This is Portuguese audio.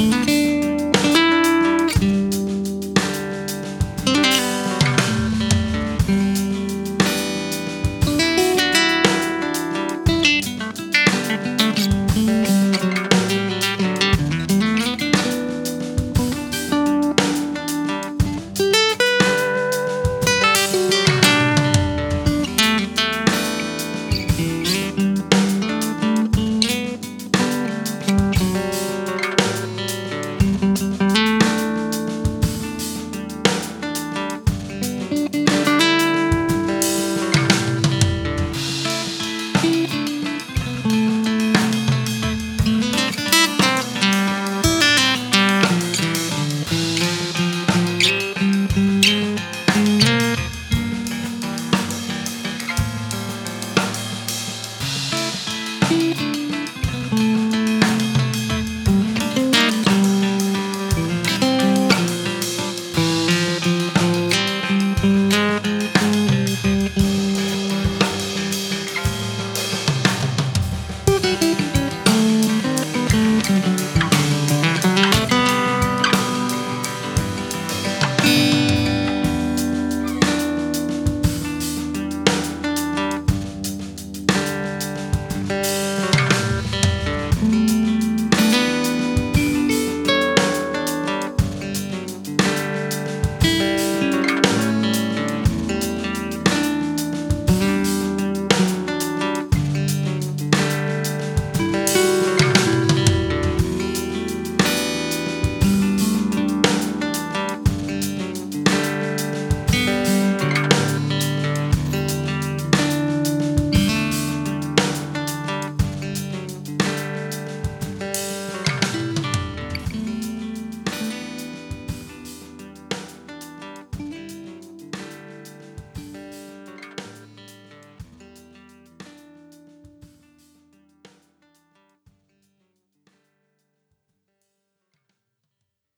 Música